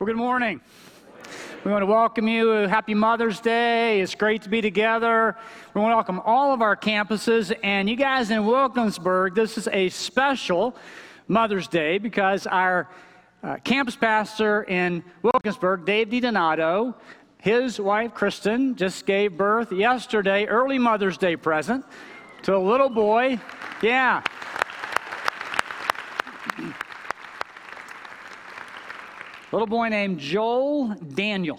Well, good morning. We want to welcome you. Happy Mother's Day. It's great to be together. We want to welcome all of our campuses. And you guys in Wilkinsburg, this is a special Mother's Day because our uh, campus pastor in Wilkinsburg, Dave DiDonato, his wife Kristen just gave birth yesterday, early Mother's Day present to a little boy. Yeah. Little boy named Joel Daniel.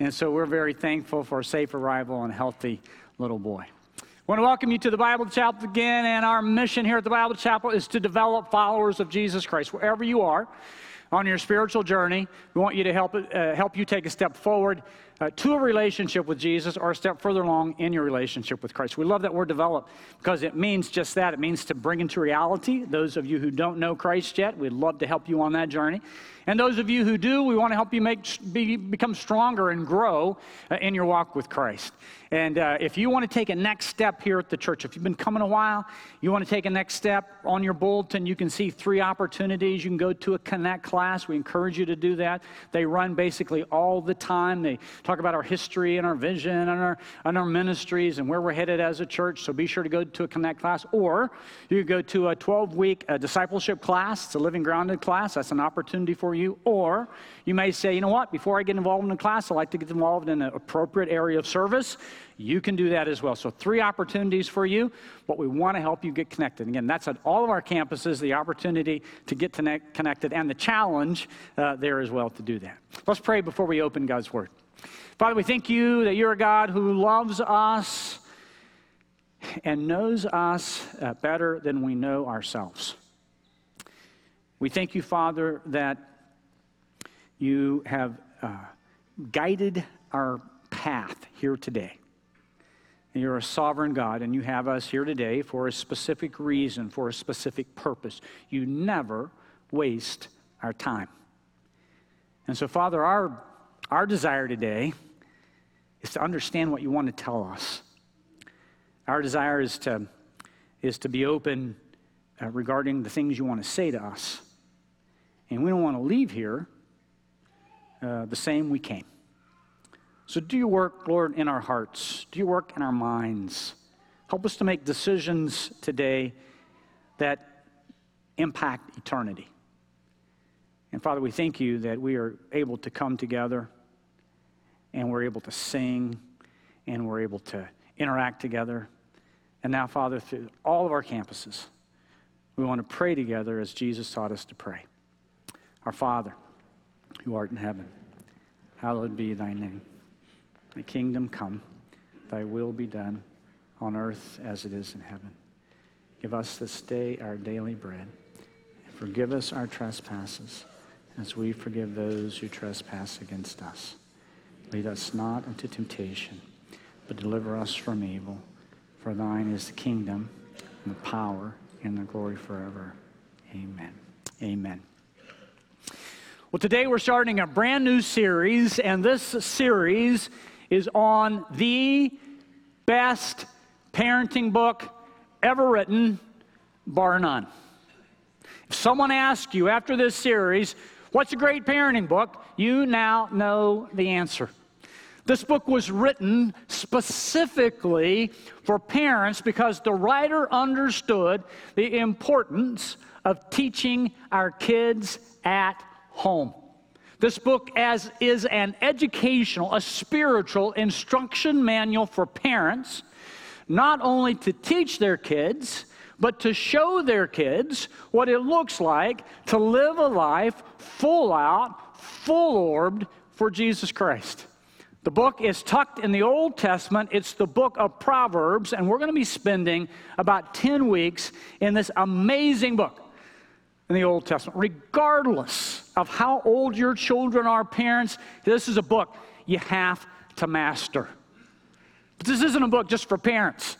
And so we're very thankful for a safe arrival and healthy little boy. I want to welcome you to the Bible Chapel again, and our mission here at the Bible Chapel is to develop followers of Jesus Christ wherever you are on your spiritual journey. We want you to help, uh, help you take a step forward uh, to a relationship with Jesus or a step further along in your relationship with Christ. We love that word develop because it means just that. It means to bring into reality. Those of you who don't know Christ yet, we'd love to help you on that journey. And those of you who do, we want to help you make, be, become stronger and grow uh, in your walk with Christ. And uh, if you want to take a next step here at the church, if you've been coming a while, you want to take a next step on your bulletin, you can see three opportunities. You can go to a Connect class. We encourage you to do that. They run basically all the time. They talk about our history and our vision and our, and our ministries and where we're headed as a church. So be sure to go to a Connect class. Or you go to a 12 week uh, discipleship class. It's a living grounded class. That's an opportunity for you. Or you may say, you know what, before I get involved in a class, I like to get involved in an appropriate area of service. You can do that as well. So, three opportunities for you, but we want to help you get connected. Again, that's at all of our campuses, the opportunity to get connected and the challenge uh, there as well to do that. Let's pray before we open God's Word. Father, we thank you that you're a God who loves us and knows us uh, better than we know ourselves. We thank you, Father, that you have uh, guided our path here today. And you're a sovereign God, and you have us here today for a specific reason, for a specific purpose. You never waste our time. And so, Father, our, our desire today is to understand what you want to tell us. Our desire is to, is to be open uh, regarding the things you want to say to us. And we don't want to leave here uh, the same we came. So do your work, Lord, in our hearts. Do your work in our minds. Help us to make decisions today that impact eternity. And Father, we thank you that we are able to come together and we're able to sing and we're able to interact together. And now, Father, through all of our campuses, we want to pray together as Jesus taught us to pray. Our Father, who art in heaven, hallowed be thy name. Thy kingdom come, thy will be done on earth as it is in heaven. Give us this day our daily bread, and forgive us our trespasses, as we forgive those who trespass against us. Lead us not into temptation, but deliver us from evil. For thine is the kingdom, and the power, and the glory forever. Amen. Amen. Well, today we're starting a brand new series, and this series is on the best parenting book ever written, bar none. If someone asks you after this series, what's a great parenting book, you now know the answer. This book was written specifically for parents because the writer understood the importance of teaching our kids at home. This book as is an educational, a spiritual instruction manual for parents, not only to teach their kids, but to show their kids what it looks like to live a life full out, full orbed for Jesus Christ. The book is tucked in the Old Testament. It's the book of Proverbs, and we're going to be spending about 10 weeks in this amazing book in the Old Testament. Regardless of how old your children are, parents, this is a book you have to master. But this isn't a book just for parents.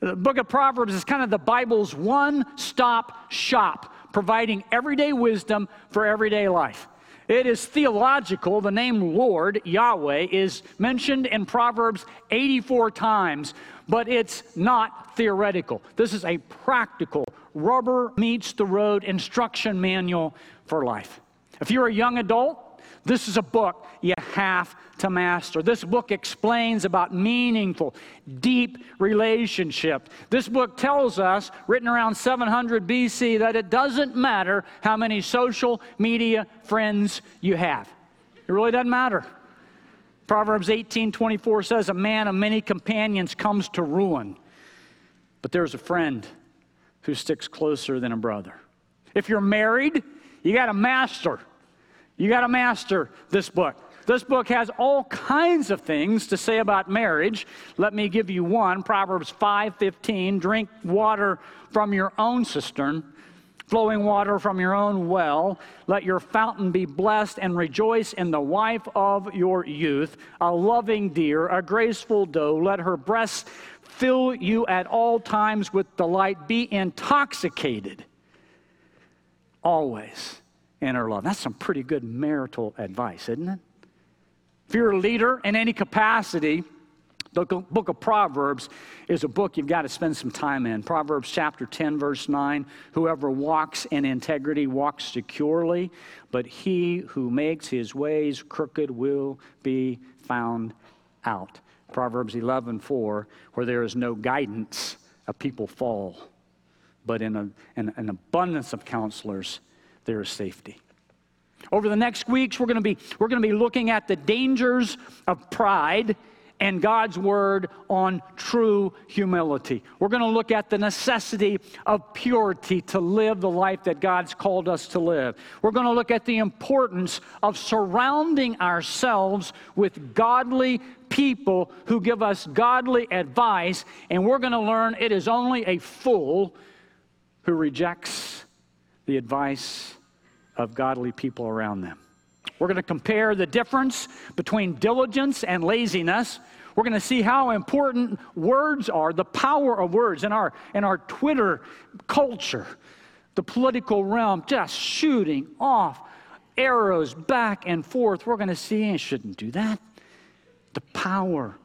The book of Proverbs is kind of the Bible's one stop shop, providing everyday wisdom for everyday life. It is theological. The name Lord, Yahweh, is mentioned in Proverbs 84 times, but it's not theoretical. This is a practical, rubber meets the road instruction manual for life. If you're a young adult, This is a book you have to master. This book explains about meaningful, deep relationship. This book tells us, written around 700 BC, that it doesn't matter how many social media friends you have. It really doesn't matter. Proverbs 18:24 says, "A man of many companions comes to ruin, but there's a friend who sticks closer than a brother." If you're married, you got to master. You got to master this book. This book has all kinds of things to say about marriage. Let me give you one. Proverbs 5:15, drink water from your own cistern, flowing water from your own well. Let your fountain be blessed and rejoice in the wife of your youth, a loving deer, a graceful doe. Let her breasts fill you at all times with delight. Be intoxicated always in her love. That's some pretty good marital advice, isn't it? If you're a leader in any capacity, the book of Proverbs is a book you've got to spend some time in. Proverbs chapter 10, verse 9 Whoever walks in integrity walks securely, but he who makes his ways crooked will be found out. Proverbs 11, 4 Where there is no guidance, a people fall, but in, a, in an abundance of counselors, there is safety. Over the next weeks, we're going to be, we're going to be looking at the dangers of pride and God's word on true humility. We're going to look at the necessity of purity to live the life that God's called us to live. We're going to look at the importance of surrounding ourselves with godly people who give us godly advice, and we're going to learn it is only a fool who rejects the advice of godly people around them. We're going to compare the difference between diligence and laziness. We're going to see how important words are, the power of words in our, in our Twitter culture, the political realm, just shooting off arrows back and forth. We're going to see, and shouldn't do that, the power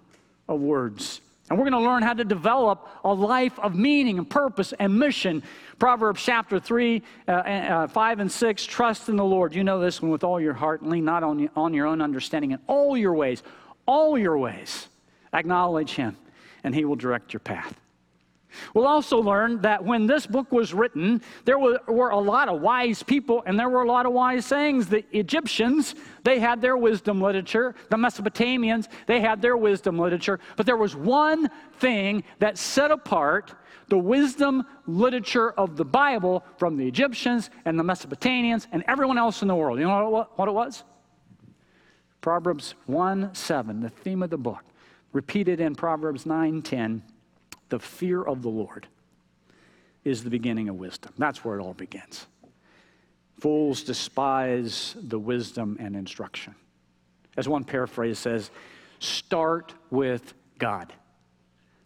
of words. And we're going to learn how to develop a life of meaning and purpose and mission. Proverbs chapter 3, uh, uh, 5 and 6 trust in the Lord. You know this one with all your heart and lean not on, on your own understanding. In all your ways, all your ways, acknowledge Him, and He will direct your path. We'll also learn that when this book was written, there were, were, a lot of wise people and there were a lot of wise sayings. The Egyptians, they had their wisdom literature. The Mesopotamians, they had their wisdom literature. But there was one thing that set apart the wisdom literature of the Bible from the Egyptians and the Mesopotamians and everyone else in the world. You know what it was? Proverbs 1 7, the theme of the book, repeated in Proverbs 9 10 the fear of the Lord is the beginning of wisdom. That's where it all begins. Fools despise the wisdom and instruction. As one paraphrase says, start with God.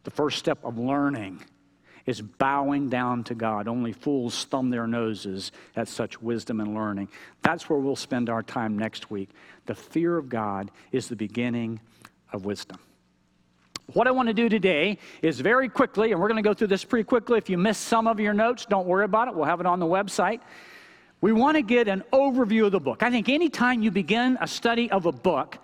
The first step of learning is bowing down to God. Only fools thumb their noses at such wisdom and learning. That's where we'll spend our time next week. The fear of God is the beginning of wisdom. What I want to do today is very quickly, and we're going to go through this pretty quickly. If you missed some of your notes, don't worry about it. We'll have it on the website. We want to get an overview of the book. I think anytime you begin a study of a book,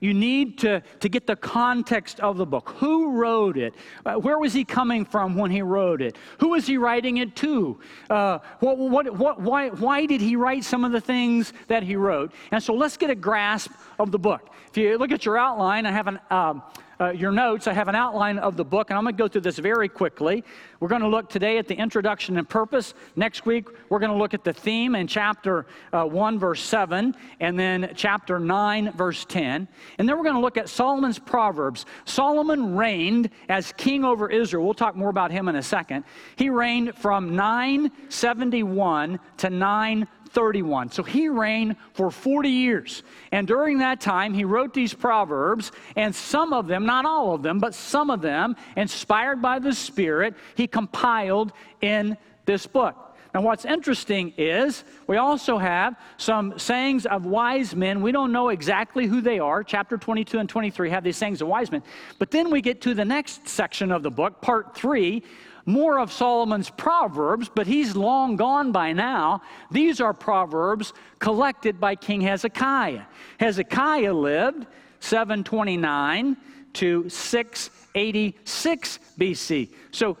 you need to, to get the context of the book. Who wrote it? Uh, where was he coming from when he wrote it? Who was he writing it to? Uh, what, what, what, why, why did he write some of the things that he wrote? And so let's get a grasp of the book. If you look at your outline, I have an. Um, uh, your notes, I have an outline of the book, and I'm going to go through this very quickly. We're going to look today at the introduction and purpose. Next week, we're going to look at the theme in chapter uh, 1, verse 7, and then chapter 9, verse 10. And then we're going to look at Solomon's Proverbs. Solomon reigned as king over Israel. We'll talk more about him in a second. He reigned from 971 to 9 31. So he reigned for 40 years. And during that time, he wrote these proverbs, and some of them, not all of them, but some of them, inspired by the Spirit, he compiled in this book. Now, what's interesting is we also have some sayings of wise men. We don't know exactly who they are. Chapter 22 and 23 have these sayings of wise men. But then we get to the next section of the book, part three, more of Solomon's Proverbs, but he's long gone by now. These are Proverbs collected by King Hezekiah. Hezekiah lived 729 to 686 BC. So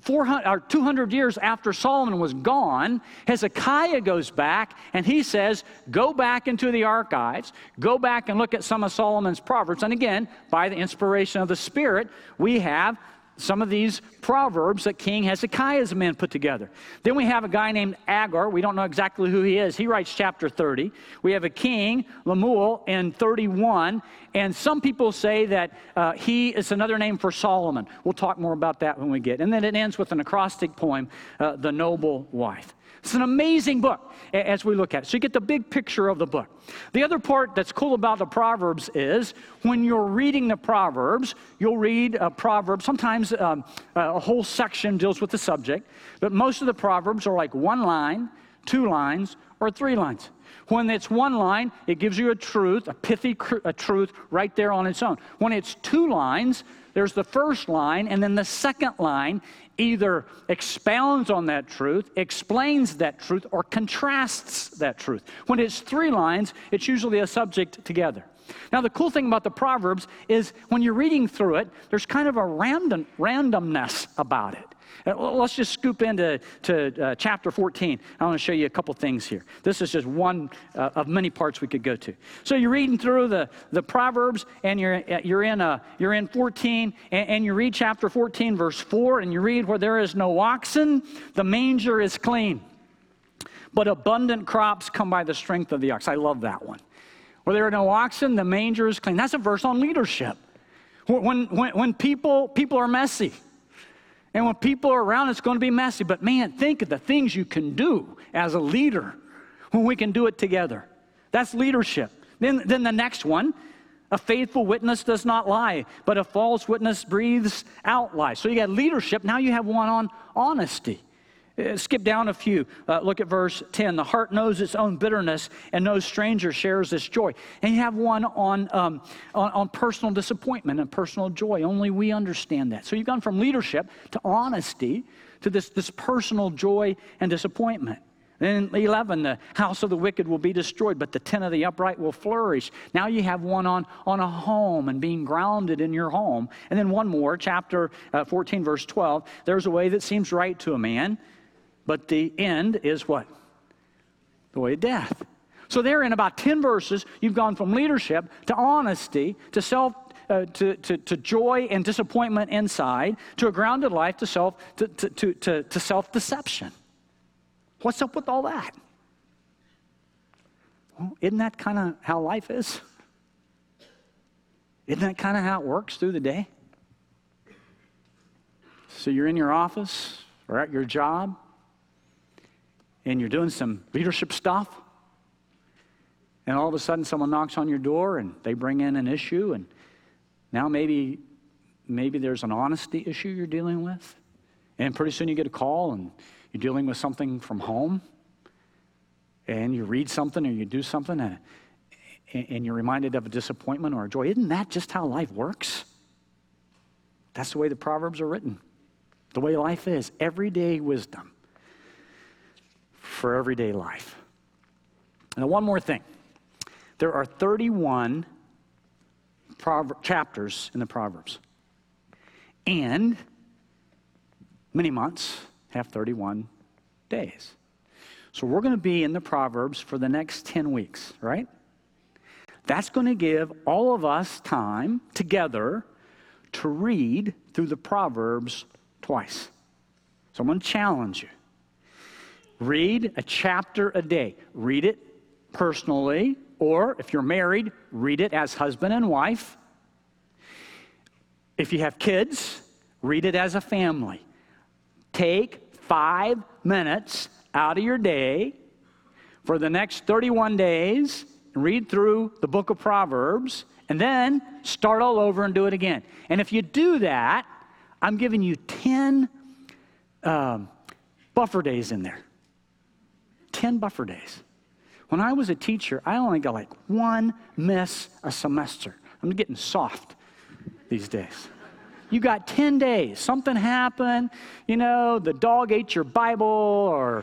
400 or 200 years after Solomon was gone, Hezekiah goes back and he says, Go back into the archives, go back and look at some of Solomon's Proverbs. And again, by the inspiration of the Spirit, we have some of these proverbs that King Hezekiah's men put together. Then we have a guy named Agur. We don't know exactly who he is. He writes chapter 30. We have a king, Lemuel, in 31. And some people say that uh, he is another name for Solomon. We'll talk more about that when we get. And then it ends with an acrostic poem, uh, The Noble Wife. It's an amazing book as we look at it. So you get the big picture of the book. The other part that's cool about the Proverbs is when you're reading the Proverbs, you'll read a proverb. Sometimes um, a whole section deals with the subject, but most of the Proverbs are like one line, two lines, or three lines. When it's one line, it gives you a truth, a pithy a truth right there on its own. When it's two lines, there's the first line, and then the second line either expounds on that truth, explains that truth, or contrasts that truth. When it's three lines, it's usually a subject together. Now, the cool thing about the Proverbs is when you're reading through it, there's kind of a random, randomness about it. Let's just scoop into to, uh, chapter 14. I want to show you a couple things here. This is just one uh, of many parts we could go to. So you're reading through the, the Proverbs, and you're, uh, you're, in, a, uh, you're in 14, and, and you read chapter 14, verse 4, and you read, Where there is no oxen, the manger is clean. But abundant crops come by the strength of the ox. I love that one. Where there are no oxen, the manger is clean. That's a verse on leadership. When, when, when people, people are messy, and when people are around, it's going to be messy. But man, think of the things you can do as a leader when we can do it together. That's leadership. Then, then the next one a faithful witness does not lie, but a false witness breathes out lies. So you got leadership. Now you have one on honesty. Uh, skip down a few. Uh, look at verse 10. The heart knows its own bitterness, and no stranger shares its joy. And you have one on, um, on, on, personal disappointment and personal joy. Only we understand that. So you've gone from leadership to honesty to this, this personal joy and disappointment. Then 11, the house of the wicked will be destroyed, but the tent of the upright will flourish. Now you have one on, on a home and being grounded in your home. And then one more, chapter uh, 14, verse 12. There's a way that seems right to a man, but the end is what? The way of death. So, there in about 10 verses, you've gone from leadership to honesty to self. Uh, to, to, to, joy and disappointment inside, to a grounded life, to self to, to, to, to self deception. What's up with all that? Well, isn't that kind of how life is? Isn't that kind of how it works through the day? So you're in your office or at your job, and you're doing some leadership stuff, and all of a sudden someone knocks on your door and they bring in an issue, and now maybe maybe there's an honesty issue you're dealing with, and pretty soon you get a call and you're dealing with something from home, and you read something or you do something, and, and you're reminded of a disappointment or a joy. Isn't that just how life works? That's the way the Proverbs are written. The way life is, everyday wisdom for everyday life. Now, one more thing there are 31 Prover- chapters in the Proverbs, and many months have 31 days. So we're going to be in the Proverbs for the next 10 weeks, right? That's going to give all of us time together to read through the Proverbs twice. So I'm going to challenge you. Read a chapter a day. Read it personally, or if you're married, read it as husband and wife. If you have kids, read it as a family. Take five minutes out of your day for the next 31 days, read through the book of Proverbs, and then start all over and do it again. And if you do that, I'm giving you 10 um, buffer days in there. 10 buffer days. When I was a teacher, I only got like one miss a semester. I'm getting soft these days. You got 10 days. Something happened, you know, the dog ate your Bible, or,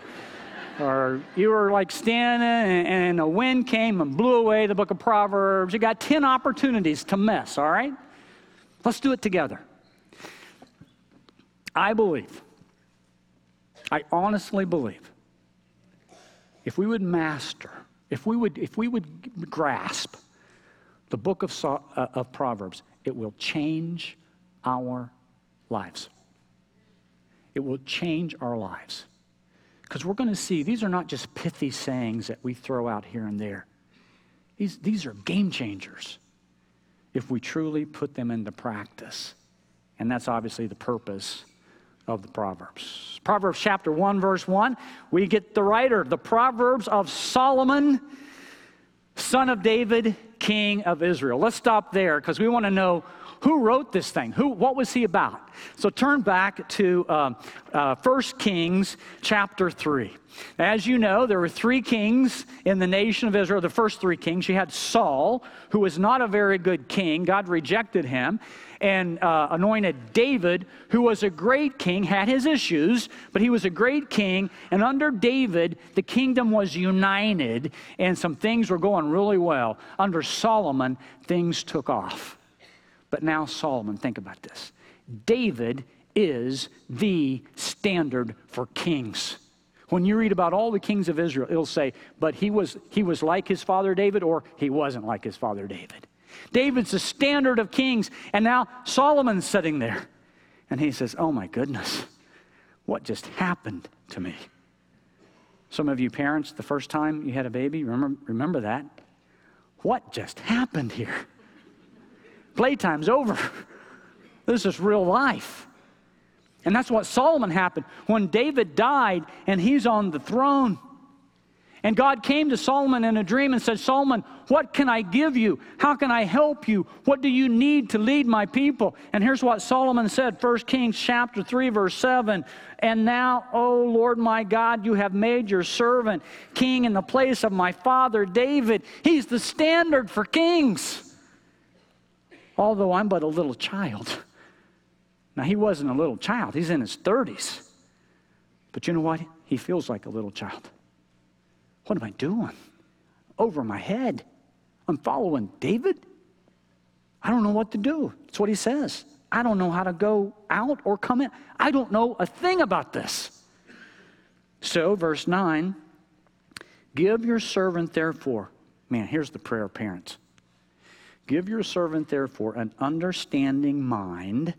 or you were like standing and, a wind came and blew away the book of Proverbs. You got 10 opportunities to mess, all right? Let's do it together. I believe, I honestly believe, if we would master, if we would, if we would grasp the book of, uh, of Proverbs, it will change our lives. It will change our lives. Because we're going to see these are not just pithy sayings that we throw out here and there. These, these are game changers if we truly put them into practice. And that's obviously the purpose of the Proverbs. Proverbs chapter 1, verse 1, we get the writer, the Proverbs of Solomon, son of David, king of Israel. Let's stop there because we want to know who wrote this thing? Who, what was he about? So turn back to um, uh, 1 Kings chapter 3. As you know, there were three kings in the nation of Israel, the first three kings. You had Saul, who was not a very good king. God rejected him and uh, anointed David, who was a great king, had his issues, but he was a great king. And under David, the kingdom was united and some things were going really well. Under Solomon, things took off. But now, Solomon, think about this. David is the standard for kings. When you read about all the kings of Israel, it'll say, but he was, he was like his father David, or he wasn't like his father David. David's the standard of kings, and now Solomon's sitting there. And he says, Oh my goodness, what just happened to me? Some of you parents, the first time you had a baby, remember, remember that? What just happened here? Playtime's over. This is real life. And that's what Solomon happened. When David died and he's on the throne, and God came to Solomon in a dream and said, Solomon, what can I give you? How can I help you? What do you need to lead my people? And here's what Solomon said, 1 Kings chapter 3, verse 7. And now, O Lord my God, you have made your servant king in the place of my father David. He's the standard for kings although I'm but a little child. Now, he wasn't a little child, he's in his 30s. But you know what? He feels like a little child. What am I doing? Over my head. I'm following David? I don't know what to do. That's what he says. I don't know how to go out or come in. I don't know a thing about this. So, verse 9 give your servant, therefore. Man, here's the prayer, of parents. Give your servant, therefore, an understanding mind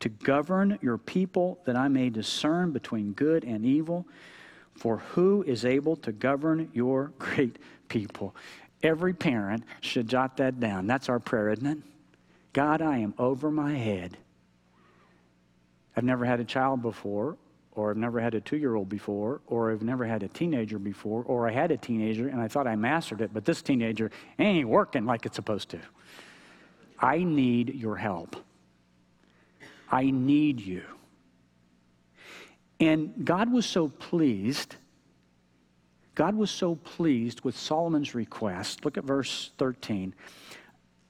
to govern your people, that I may discern between good and evil. For who is able to govern your great people? Every parent should jot that down. That's our prayer, isn't it? God, I am over my head. I've never had a child before, or I've never had a two year old before, or I've never had a teenager before, or I had a teenager and I thought I mastered it, but this teenager ain't working like it's supposed to. I need your help. I need you. And God was so pleased. God was so pleased with Solomon's request. Look at verse 13.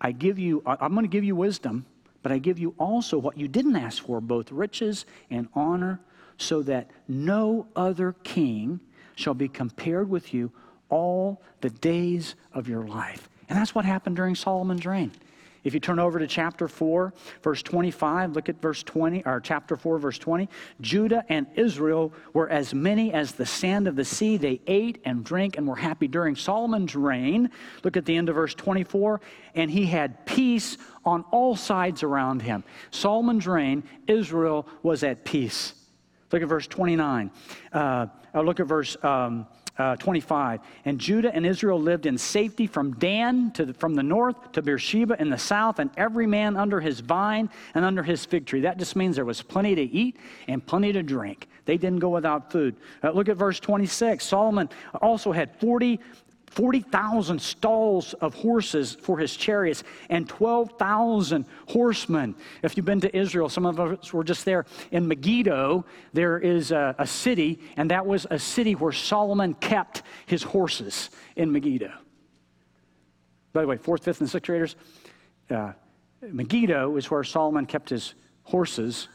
I give you, I'm going to give you wisdom, but I give you also what you didn't ask for, both riches and honor, so that no other king shall be compared with you all the days of your life. And that's what happened during Solomon's reign. If you turn over to chapter 4, verse 25, look at verse 20, or chapter 4, verse 20. Judah and Israel were as many as the sand of the sea. They ate and drank and were happy during Solomon's reign. Look at the end of verse 24. And he had peace on all sides around him. Solomon's reign, Israel was at peace. Look at verse 29. Uh, look at verse. Um, uh, 25. And Judah and Israel lived in safety from Dan to the, from the north to Beersheba in the south, and every man under his vine and under his fig tree. That just means there was plenty to eat and plenty to drink. They didn't go without food. Uh, look at verse 26. Solomon also had 40 40,000 stalls of horses for his chariots and 12,000 horsemen. If you've been to Israel, some of us were just there. In Megiddo, there is a, a city, and that was a city where Solomon kept his horses in Megiddo. By the way, fourth, fifth, and sixth graders, uh, Megiddo is where Solomon kept his horses,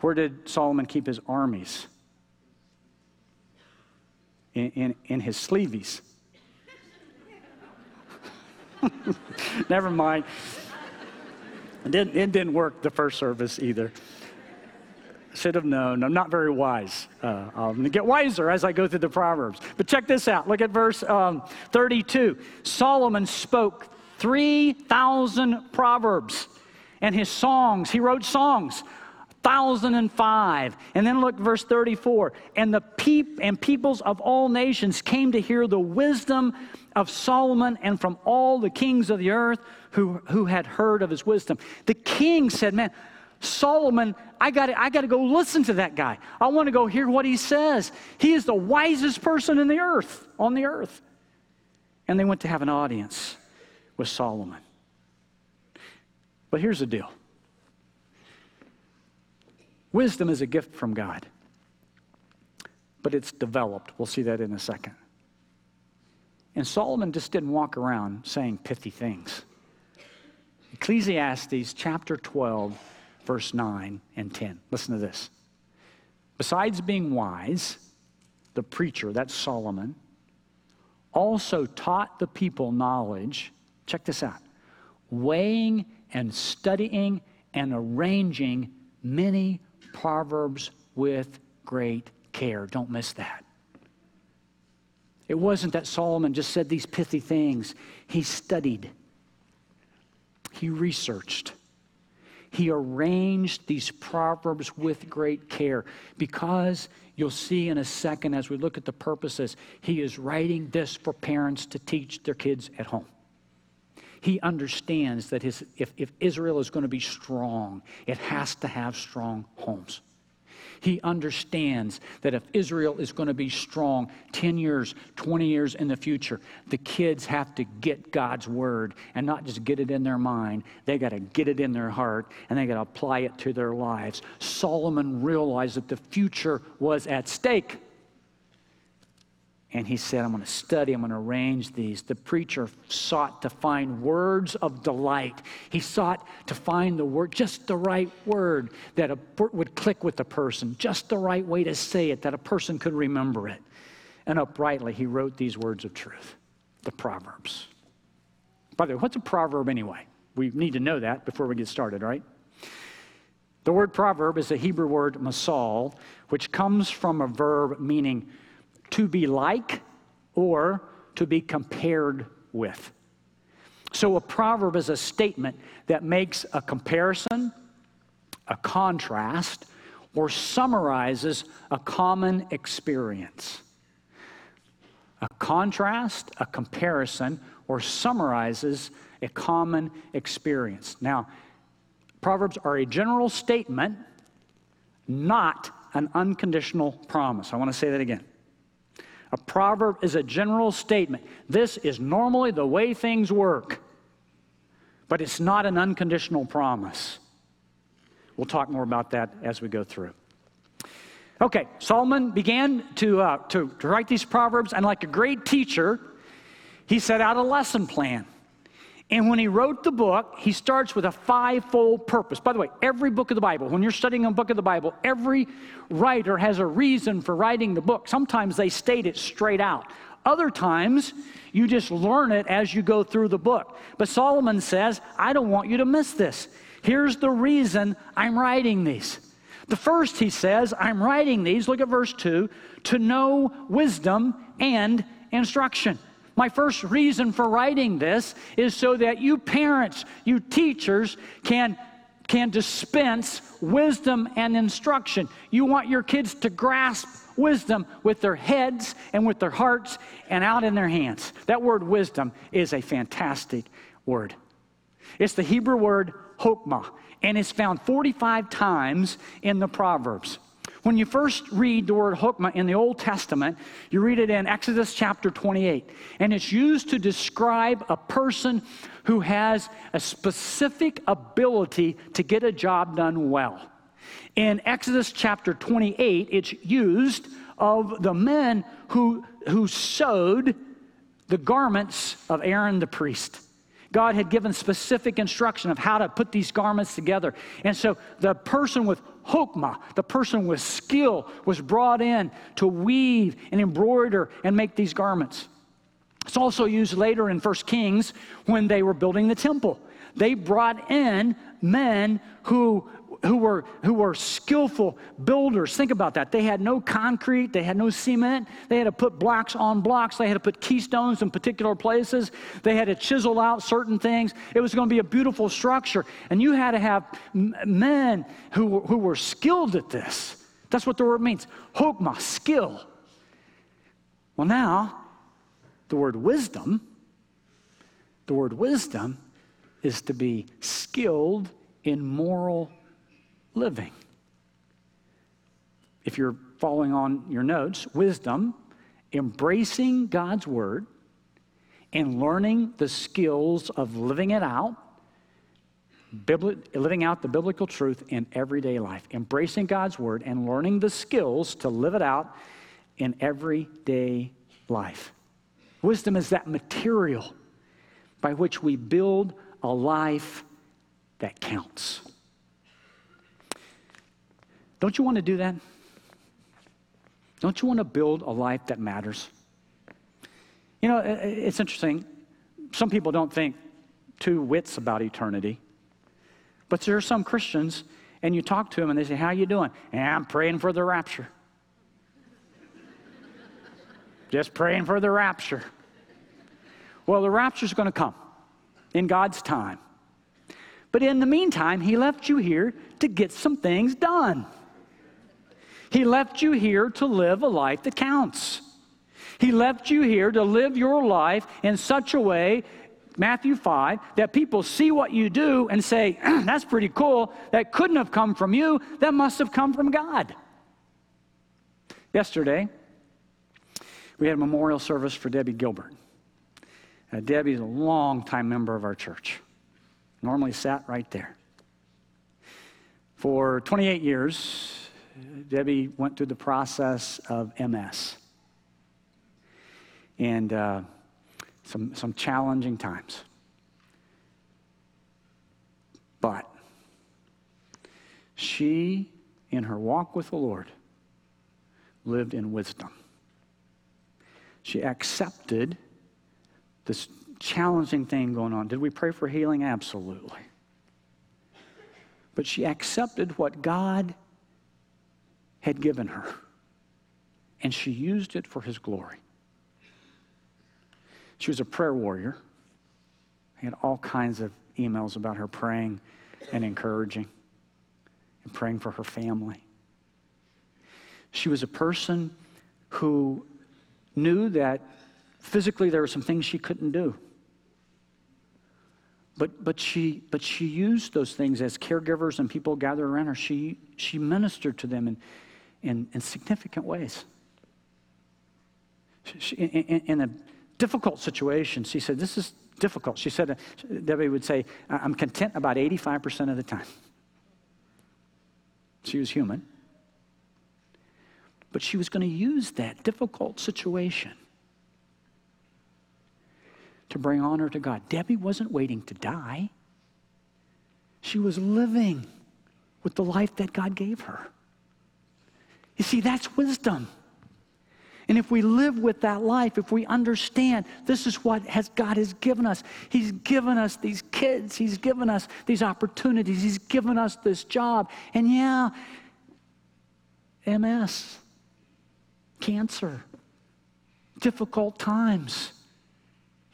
where did Solomon keep his armies? In, in, in his sleeveys. Never mind. It didn't, it didn't work the first service either. Should have known. I'm not very wise. Uh, I'm going to get wiser as I go through the Proverbs. But check this out. Look at verse um, 32. Solomon spoke 3,000 Proverbs and his songs. He wrote songs. 1005 and then look verse 34 and the peop and peoples of all nations came to hear the wisdom of solomon and from all the kings of the earth who, who had heard of his wisdom the king said man Solomon, I got I got to go listen to that guy. I want to go hear what he says. He is the wisest person in the earth, on the earth. And they went to have an audience with Solomon. But here's the deal. Wisdom is a gift from God. But it's developed. We'll see that in a second. And Solomon just didn't walk around saying pithy things. Ecclesiastes chapter 12 verse 9 and 10. Listen to this. Besides being wise, the preacher, that's Solomon, also taught the people knowledge. Check this out weighing and studying and arranging many proverbs with great care. Don't miss that. It wasn't that Solomon just said these pithy things, he studied, he researched. He arranged these proverbs with great care because you'll see in a second as we look at the purposes, he is writing this for parents to teach their kids at home. He understands that his, if, if Israel is going to be strong, it has to have strong homes. He understands that if Israel is going to be strong 10 years, 20 years in the future, the kids have to get God's word and not just get it in their mind. They got to get it in their heart and they got to apply it to their lives. Solomon realized that the future was at stake. And he said, I'm going to study, I'm going to arrange these. The preacher sought to find words of delight. He sought to find the word, just the right word that a, would click with the person, just the right way to say it that a person could remember it. And uprightly, he wrote these words of truth, the Proverbs. By the way, what's a proverb anyway? We need to know that before we get started, right? The word proverb is a Hebrew word mashal, which comes from a verb meaning to be like or to be compared with. So a proverb is a statement that makes a comparison, a contrast, or summarizes a common experience. A contrast, a comparison, or summarizes a common experience. Now, Proverbs are a general statement, not an unconditional promise. I want to say that again. A proverb is a general statement. This is normally the way things work, but it's not an unconditional promise. We'll talk more about that as we go through. Okay, Solomon began to, uh, to, to write these proverbs, and like a great teacher, he set out a lesson plan. And when he wrote the book, he starts with a fivefold purpose. By the way, every book of the Bible, when you're studying a book of the Bible, every writer has a reason for writing the book. Sometimes they state it straight out. Other times, you just learn it as you go through the book. But Solomon says, I don't want you to miss this. Here's the reason I'm writing these. The first, he says, I'm writing these, look at verse 2, to know wisdom and instruction. My first reason for writing this is so that you parents, you teachers, can, can dispense wisdom and instruction. You want your kids to grasp wisdom with their heads and with their hearts and out in their hands. That word wisdom is a fantastic word. It's the Hebrew word hokmah, and it's found 45 times in the Proverbs. When you first read the word hokmah in the Old Testament, you read it in Exodus chapter 28, and it's used to describe a person who has a specific ability to get a job done well. In Exodus chapter 28, it's used of the men who, who sewed the garments of Aaron the priest. God had given specific instruction of how to put these garments together. And so the person with hokmah, the person with skill, was brought in to weave and embroider and make these garments. It's also used later in 1 Kings when they were building the temple. They brought in men who who were, who were skillful builders. Think about that. They had no concrete, they had no cement. They had to put blocks on blocks, they had to put keystones in particular places, they had to chisel out certain things. It was going to be a beautiful structure. And you had to have men who, who were skilled at this. That's what the word means hokmah, skill. Well, now, the word wisdom, the word wisdom is to be skilled in moral living. If you're following on your notes, wisdom, embracing God's word and learning the skills of living it out, living out the biblical truth in everyday life, embracing God's word and learning the skills to live it out in everyday life. Wisdom is that material by which we build a life that counts. Don't you want to do that? Don't you want to build a life that matters? You know, it's interesting. Some people don't think two wits about eternity. But there are some Christians, and you talk to them and they say, How you doing? And I'm praying for the rapture. Just praying for the rapture. Well, the rapture's going to come in God's time. But in the meantime, He left you here to get some things done. He left you here to live a life that counts. He left you here to live your life in such a way, Matthew 5, that people see what you do and say, That's pretty cool. That couldn't have come from you. That must have come from God. Yesterday, we had a memorial service for Debbie Gilbert. Uh, Debbie is a long-time member of our church. Normally sat right there. For 28 years, Debbie went through the process of MS and uh, some, some challenging times. But she, in her walk with the Lord, lived in wisdom. She accepted this challenging thing going on. Did we pray for healing? Absolutely. But she accepted what God had given her, and she used it for his glory. She was a prayer warrior. I had all kinds of emails about her praying and encouraging and praying for her family. She was a person who knew that physically there were some things she couldn't do. But, but, she, but she used those things as caregivers and people gathered around her. She, she ministered to them and in, in significant ways. She, in, in, a difficult situation, she said, This is difficult. She said, uh, Debbie would say, I'm content about 85% of the time. She was human. But she was going to use that difficult situation to bring honor to God. Debbie wasn't waiting to die, she was living with the life that God gave her. You see, that's wisdom. And if we live with that life, if we understand this is what has, God has given us, He's given us these kids, He's given us these opportunities, He's given us this job. And yeah, MS, cancer, difficult times.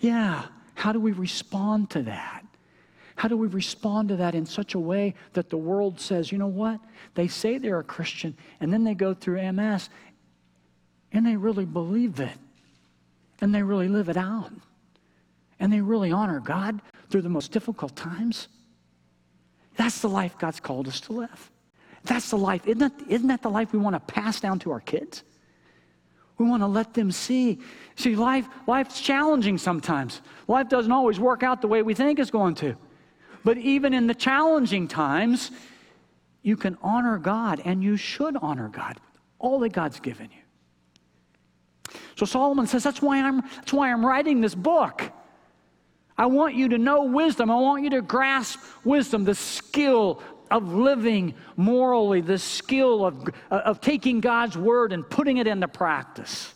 Yeah, how do we respond to that? How do we respond to that in such a way that the world says, you know what? They say they're a Christian, and then they go through MS, and they really believe it, and they really live it out, and they really honor God through the most difficult times. That's the life God's called us to live. That's the life. Isn't that, isn't that the life we want to pass down to our kids? We want to let them see. See, life, life's challenging sometimes. Life doesn't always work out the way we think it's going to. But even in the challenging times, you can honor God and you should honor God with all that God's given you. So Solomon says, that's why I'm, that's why I'm writing this book. I want you to know wisdom. I want you to grasp wisdom, the skill of living morally, the skill of, of taking God's word and putting it into practice.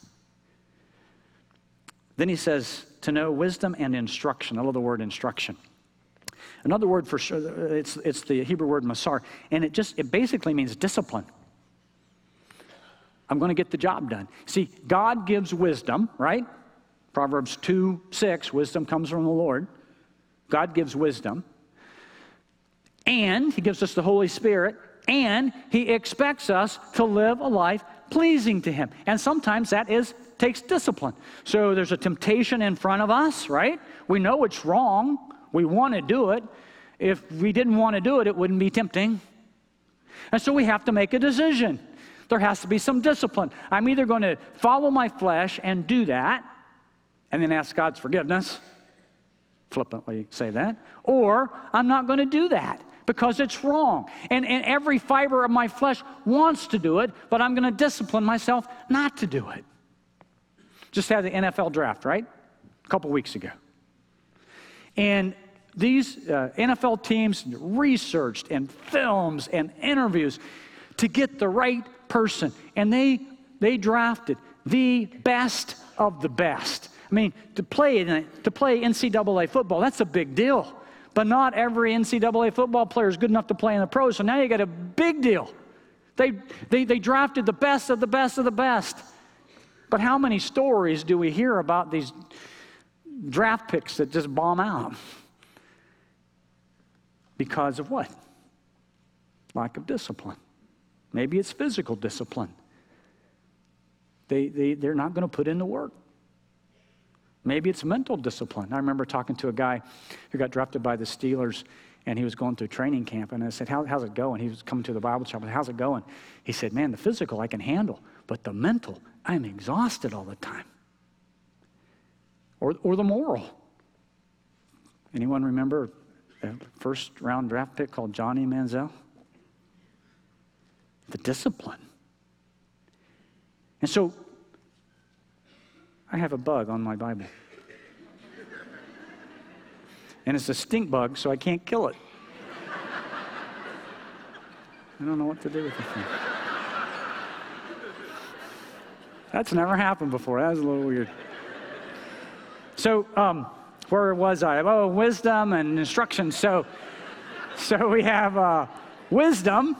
Then he says, to know wisdom and instruction. I love the word instruction. Another word for sure, it's, it's the Hebrew word musar, and it just, it basically means discipline. I'm going to get the job done. See, God gives wisdom, right? Proverbs 2 6, wisdom comes from the Lord. God gives wisdom. And He gives us the Holy Spirit. And He expects us to live a life pleasing to Him. And sometimes that is takes discipline. So there's a temptation in front of us, right? We know it's wrong. We want to do it. If we didn't want to do it, it wouldn't be tempting. And so we have to make a decision. There has to be some discipline. I'm either going to follow my flesh and do that, and then ask God's forgiveness, flippantly say that, or I'm not going to do that because it's wrong. And, and every fiber of my flesh wants to do it, but I'm going to discipline myself not to do it. Just had the NFL draft, right? A couple weeks ago. And these uh, NFL teams researched and films and interviews to get the right person. And they, they drafted the best of the best. I mean, to play, to play NCAA football, that's a big deal. But not every NCAA football player is good enough to play in the pros. So now you got a big deal. They, they, they drafted the best of the best of the best. But how many stories do we hear about these draft picks that just bomb out? Because of what? Lack of discipline. Maybe it's physical discipline. They, they, they're not going to put in the work. Maybe it's mental discipline. I remember talking to a guy who got drafted by the Steelers, and he was going through training camp. And I said, How, How's it going? He was coming to the Bible shop. How's it going? He said, Man, the physical I can handle, but the mental, I'm exhausted all the time. Or, or the moral. Anyone remember a first round draft pick called Johnny Manziel? The discipline. And so I have a bug on my Bible. and it's a stink bug, so I can't kill it. I don't know what to do with the thing. That's never happened before. That was a little weird. So, um, where was I? Oh, wisdom and instruction. So, so we have uh, wisdom,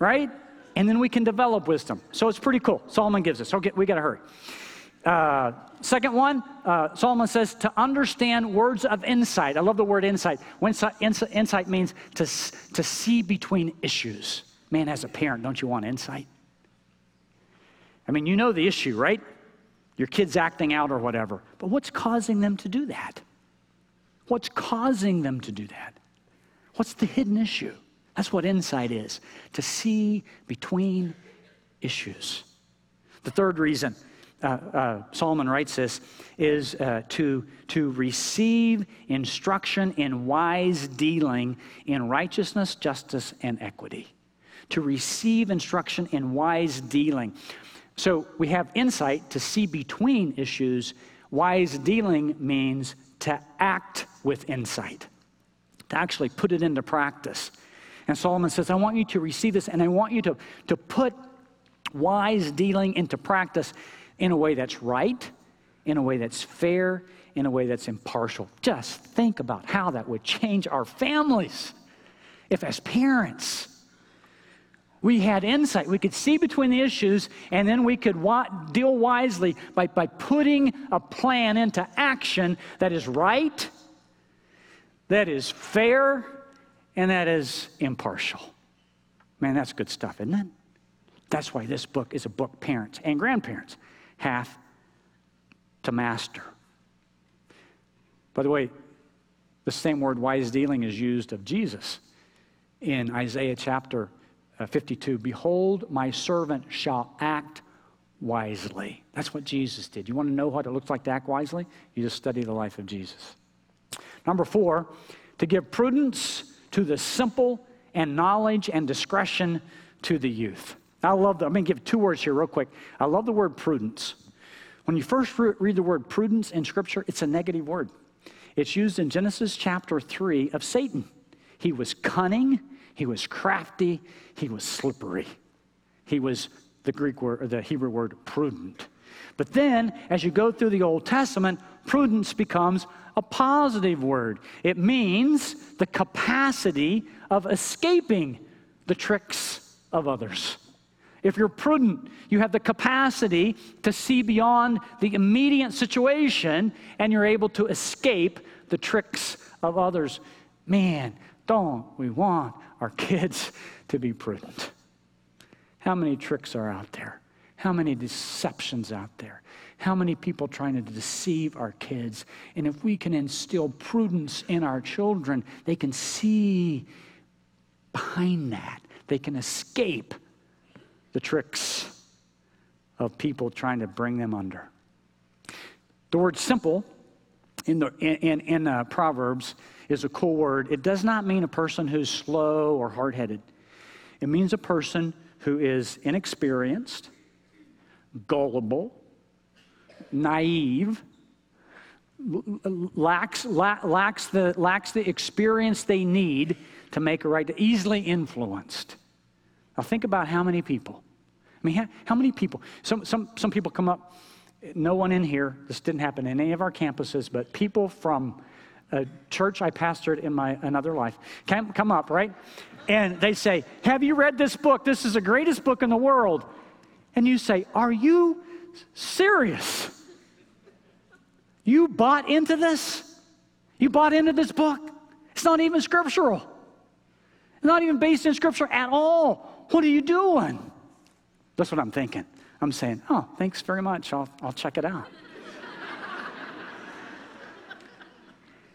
right? And then we can develop wisdom. So it's pretty cool. Solomon gives us. Okay, we got to hurry. Uh, second one, uh, Solomon says to understand words of insight. I love the word insight. Insight, insight means to, to see between issues. Man, as a parent, don't you want insight? I mean, you know the issue, right? Your kid's acting out or whatever. But what's causing them to do that? What's causing them to do that? What's the hidden issue? That's what insight is to see between issues. The third reason uh, uh, Solomon writes this is uh, to, to receive instruction in wise dealing in righteousness, justice, and equity. To receive instruction in wise dealing. So we have insight to see between issues. Wise dealing means to act with insight, to actually put it into practice. And Solomon says, I want you to receive this and I want you to, to put wise dealing into practice in a way that's right, in a way that's fair, in a way that's impartial. Just think about how that would change our families if, as parents, we had insight. We could see between the issues, and then we could wa- deal wisely by, by putting a plan into action that is right, that is fair, and that is impartial. Man, that's good stuff, isn't it? That's why this book is a book parents and grandparents have to master. By the way, the same word wise dealing is used of Jesus in Isaiah chapter Uh, 52 Behold, my servant shall act wisely. That's what Jesus did. You want to know what it looks like to act wisely? You just study the life of Jesus. Number four, to give prudence to the simple and knowledge and discretion to the youth. I love that. I'm going to give two words here, real quick. I love the word prudence. When you first read the word prudence in Scripture, it's a negative word. It's used in Genesis chapter 3 of Satan. He was cunning, he was crafty, he was slippery. He was the Greek word, or the Hebrew word prudent. But then, as you go through the Old Testament, prudence becomes a positive word. It means the capacity of escaping the tricks of others. If you're prudent, you have the capacity to see beyond the immediate situation and you're able to escape the tricks of others. Man, don't we want our kids to be prudent? How many tricks are out there? How many deceptions out there? How many people trying to deceive our kids? And if we can instill prudence in our children, they can see behind that. They can escape the tricks of people trying to bring them under. The word simple in, the, in, in uh, Proverbs is a cool word. It does not mean a person who's slow or hard headed, it means a person who is inexperienced, gullible, naive, lacks, lacks, the, lacks the experience they need to make a right, easily influenced. Now, think about how many people. I mean, how, how many people? Some, some, some people come up, no one in here, this didn't happen in any of our campuses, but people from a church I pastored in my another life come, come up, right? And they say, Have you read this book? This is the greatest book in the world. And you say, Are you serious? You bought into this? You bought into this book? It's not even scriptural. It's not even based in scripture at all. What are you doing? That's what I'm thinking. I'm saying, oh, thanks very much. I'll, I'll check it out.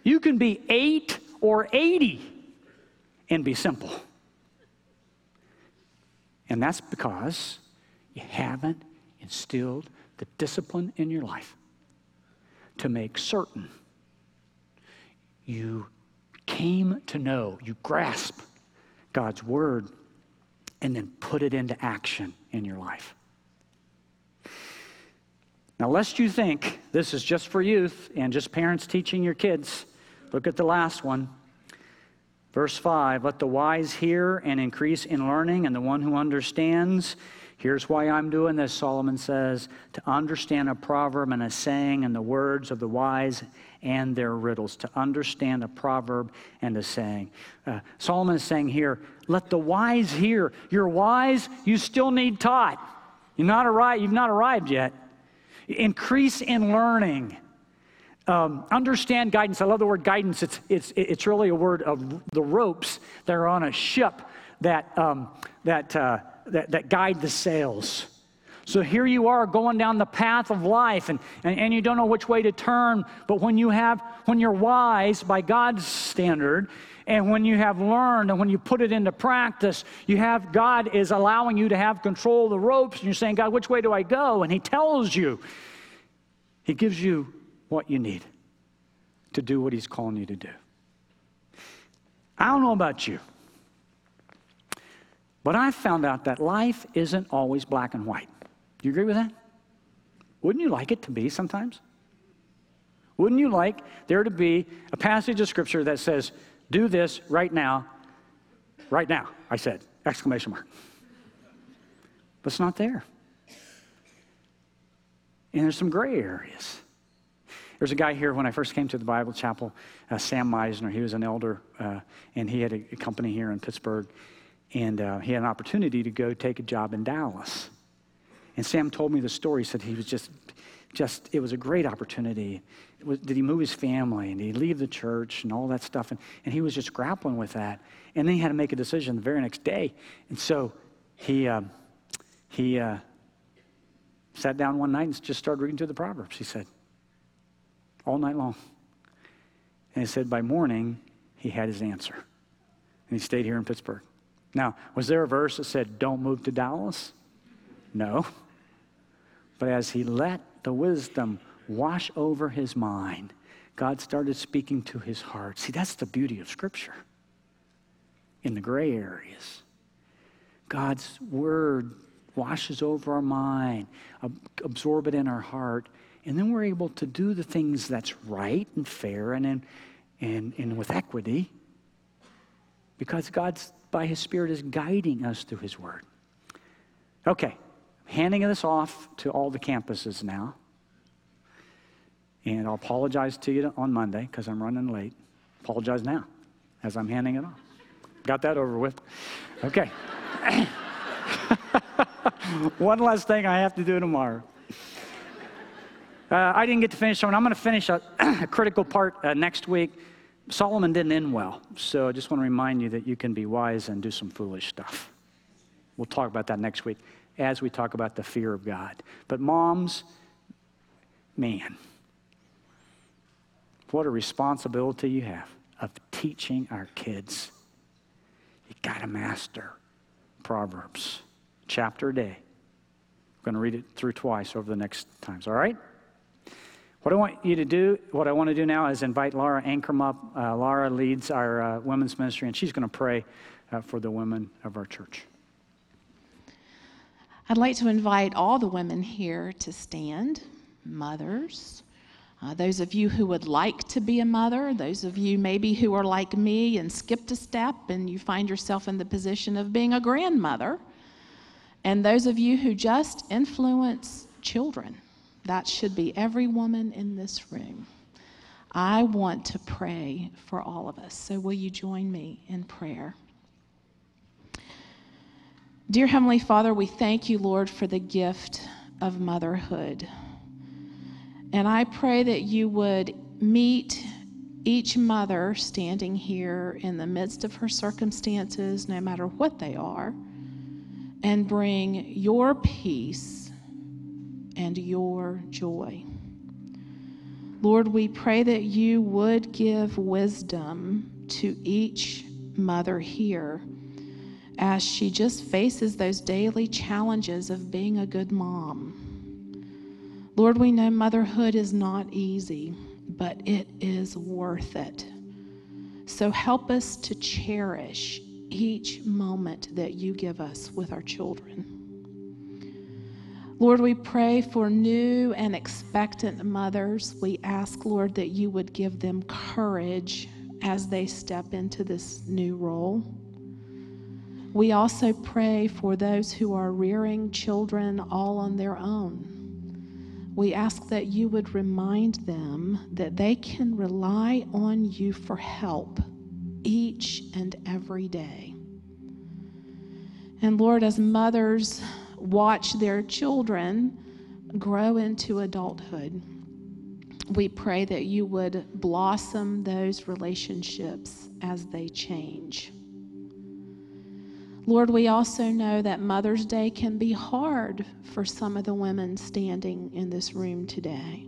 You can be eight or 80 and be simple. And that's because you haven't instilled the discipline in your life to make certain you came to know, you grasp God's word and then put it into action in your life. Now, lest you think this is just for youth and just parents teaching your kids, look at the last one. Verse 5 Let the wise hear and increase in learning, and the one who understands. Here's why I'm doing this, Solomon says to understand a proverb and a saying and the words of the wise and their riddles, to understand a proverb and a saying. Uh, Solomon is saying here, let the wise hear. You're wise, you still need taught. You're not arrived, you've not arrived yet. Increase in learning. Um, understand guidance. I love the word guidance. It's, it's, it's really a word of the ropes that are on a ship that, um, that, uh, that, that guide the sails. So here you are going down the path of life and, and, and, you don't know which way to turn. But when you have, when you're wise by God's standard, and when you have learned and when you put it into practice, you have God is allowing you to have control of the ropes, and you're saying, God, which way do I go? And He tells you, He gives you what you need to do what He's calling you to do. I don't know about you. But I found out that life isn't always black and white. Do you agree with that? Wouldn't you like it to be sometimes? Wouldn't you like there to be a passage of scripture that says, do this right now, right now, I said, exclamation mark. But it's not there. And there's some gray areas. There's a guy here when I first came to the Bible Chapel, uh, Sam Meisner. He was an elder, uh, and he had a, a, company here in Pittsburgh. And uh, he had an opportunity to go take a job in Dallas. And Sam told me the story. He said he was just, just it was a great opportunity. Was, did he move his family and did he leave the church and all that stuff? And, and he was just grappling with that. And then he had to make a decision the very next day. And so he, uh, he uh, sat down one night and just started reading through the Proverbs, he said, all night long. And he said by morning, he had his answer. And he stayed here in Pittsburgh. Now, was there a verse that said, don't move to Dallas? No. But as he let the wisdom wash over his mind, God started speaking to his heart. See, that's the beauty of Scripture. In the gray areas, God's word washes over our mind, absorb it in our heart, And then we're able to do the things that's right and fair and, and, and, and with equity because God's, by His Spirit, is guiding us through His Word. Okay, handing this off to all the campuses now. And I'll apologize to you on Monday because I'm running late. Apologize now as I'm handing it off. Got that over with. Okay. One last thing I have to do tomorrow. Uh, I didn't get to finish one. I'm going to finish a, a critical part uh, next week. Solomon didn't end well, so I just want to remind you that you can be wise and do some foolish stuff. We'll talk about that next week as we talk about the fear of God. But moms, man, what a responsibility you have of teaching our kids. You got to master Proverbs, chapter a day. I'm going to read it through twice over the next times, all right? What I want you to do, what I want to do now is invite Laura Ankrum up. Uh, Laura leads our uh, women's ministry, and she's going to pray uh, for the women of our church. I'd like to invite all the women here to stand, mothers. Uh, those of you who would like to be a mother, those of you maybe who are like me and skipped a step and you find yourself in the position of being a grandmother, and those of you who just influence children. That should be every woman in this room. I want to pray for all of us. So, will you join me in prayer? Dear Heavenly Father, we thank you, Lord, for the gift of motherhood. And I pray that you would meet each mother standing here in the midst of her circumstances, no matter what they are, and bring your peace and your joy. Lord, we pray that you would give wisdom to each mother here as she just faces those daily challenges of being a good mom. Lord, we know motherhood is not easy, but it is worth it. So help us to cherish each moment that you give us with our children. Lord, we pray for new and expectant mothers. We ask, Lord, that you would give them courage as they step into this new role. We also pray for those who are rearing children all on their own. We ask that you would remind them that they can rely on you for help each and every day. And Lord, as mothers watch their children grow into adulthood, we pray that you would blossom those relationships as they change. Lord, we also know that Mother's Day can be hard for some of the women standing in this room today.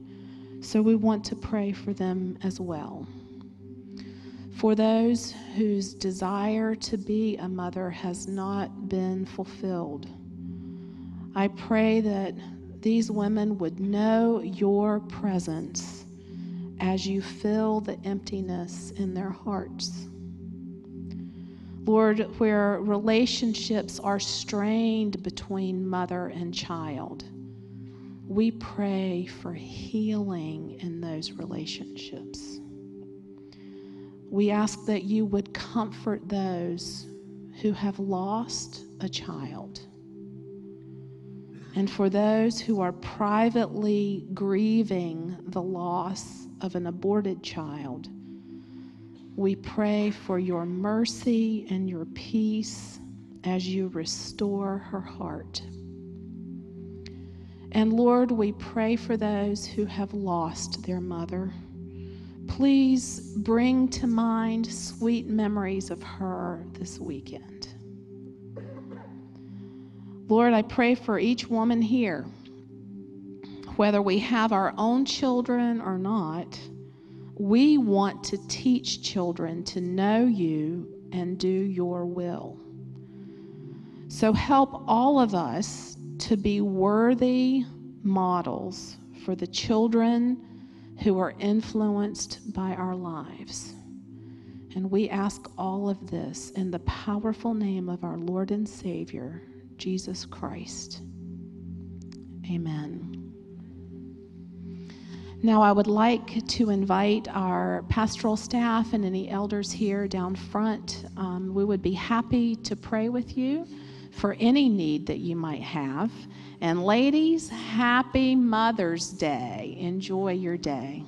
So we want to pray for them as well. For those whose desire to be a mother has not been fulfilled, I pray that these women would know your presence as you fill the emptiness in their hearts. Lord, where relationships are strained between mother and child, we pray for healing in those relationships. We ask that you would comfort those who have lost a child. And for those who are privately grieving the loss of an aborted child, we pray for your mercy and your peace as you restore her heart. And Lord, we pray for those who have lost their mother. Please bring to mind sweet memories of her this weekend. Lord, I pray for each woman here, whether we have our own children or not we want to teach children to know you and do your will. So help all of us to be worthy models for the children who are influenced by our lives. And we ask all of this in the powerful name of our Lord and Savior, Jesus Christ. Amen. Now, I would like to invite our pastoral staff and any elders here down front. Um, we would be happy to pray with you for any need that you might have. And, ladies, happy Mother's Day. Enjoy your day.